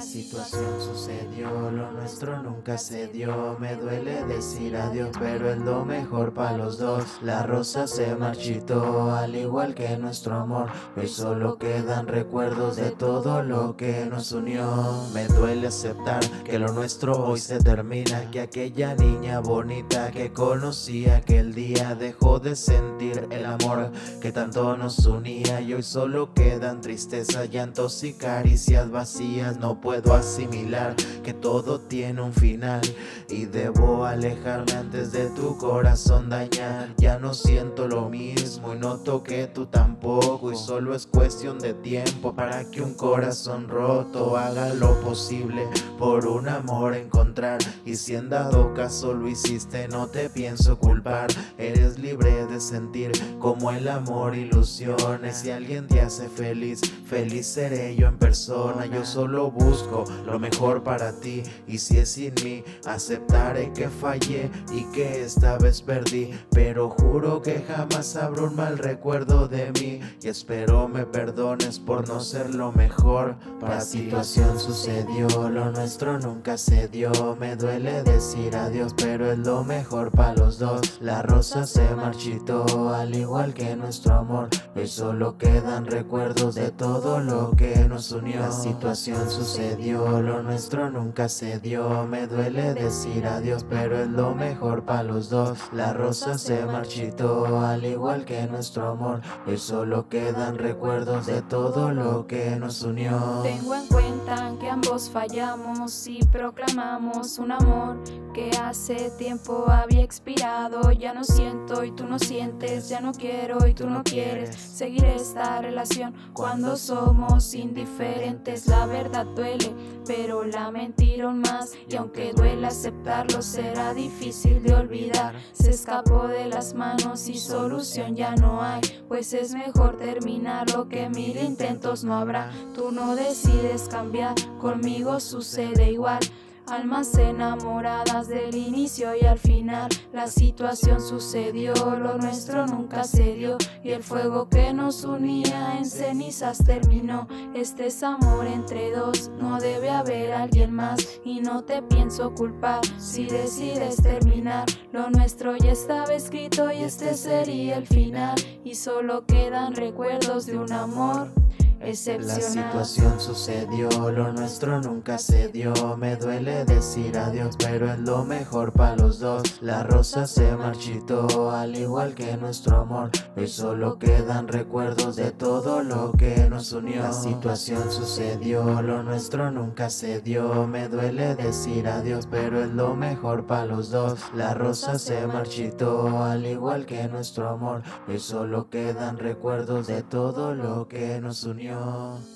situación sucedió, lo nuestro nunca se dio. Me duele decir adiós, pero es lo mejor para los dos. La rosa se marchitó, al igual que nuestro amor. Hoy solo quedan recuerdos de todo lo que nos unió. Me duele aceptar que lo nuestro hoy se termina. Que aquella niña bonita que conocí aquel día dejó de sentir el amor que tanto nos unía. Y hoy solo quedan tristeza, llantos y caricias vacías. No puedo asimilar que todo tiene un final y debo alejarme antes de tu corazón dañar. Ya no siento lo mismo y noto que tú tampoco y solo es cuestión de tiempo para que un corazón roto haga lo posible por un amor encontrar y si en dado caso lo hiciste no te pienso culpar. Eres libre de sentir como el amor ilusiones si alguien te hace feliz, feliz seré yo en persona. Yo solo busco lo mejor para ti. Y si es sin mí aceptaré que fallé y que esta vez perdí. Pero juro que jamás habrá un mal recuerdo de mí. Y espero me perdones por no ser lo mejor. Para La situación sucedió lo nuestro nunca se dio. Me duele decir adiós pero es lo mejor para los dos. La rosa se marchitó al igual que nuestro amor. Hoy solo quedan recuerdos de todo lo que nos unió. La situación sucedió lo nuestro nunca se dio. Me duele decir adiós pero es lo mejor para los dos. La rosa se marchitó al igual que nuestro amor. Hoy solo quedan recuerdos de todo lo que nos unió. Tengo en cuenta fallamos y proclamamos un amor que hace tiempo había expirado. Ya no siento y tú no sientes ya no quiero y tú no quieres seguir esta relación. Cuando somos indiferentes la verdad duele pero la mentira más. Y aunque duele aceptarlo será difícil de olvidar. Se escapó de las manos y solución ya no hay pues es mejor terminar lo que no habrá tú no decides cambiar conmigo sucede igual Almas enamoradas del inicio y al final la situación sucedió, lo nuestro nunca se dio y el fuego que nos unía en cenizas terminó. Este es amor entre dos, no debe haber alguien más y no te pienso culpar si decides terminar. Lo nuestro ya estaba escrito y este sería el final y solo quedan recuerdos de un amor. La situación sucedió, lo nuestro nunca se dio. Me duele decir adiós, pero es lo mejor para los dos. La rosa se marchitó, al igual que nuestro amor. Hoy solo quedan recuerdos de todo lo que nos unió. La situación sucedió, lo nuestro nunca se dio. Me duele decir adiós, pero es lo mejor para los dos. La rosa se marchitó, al igual que nuestro amor. Hoy solo quedan recuerdos de todo lo que nos unió. 啊。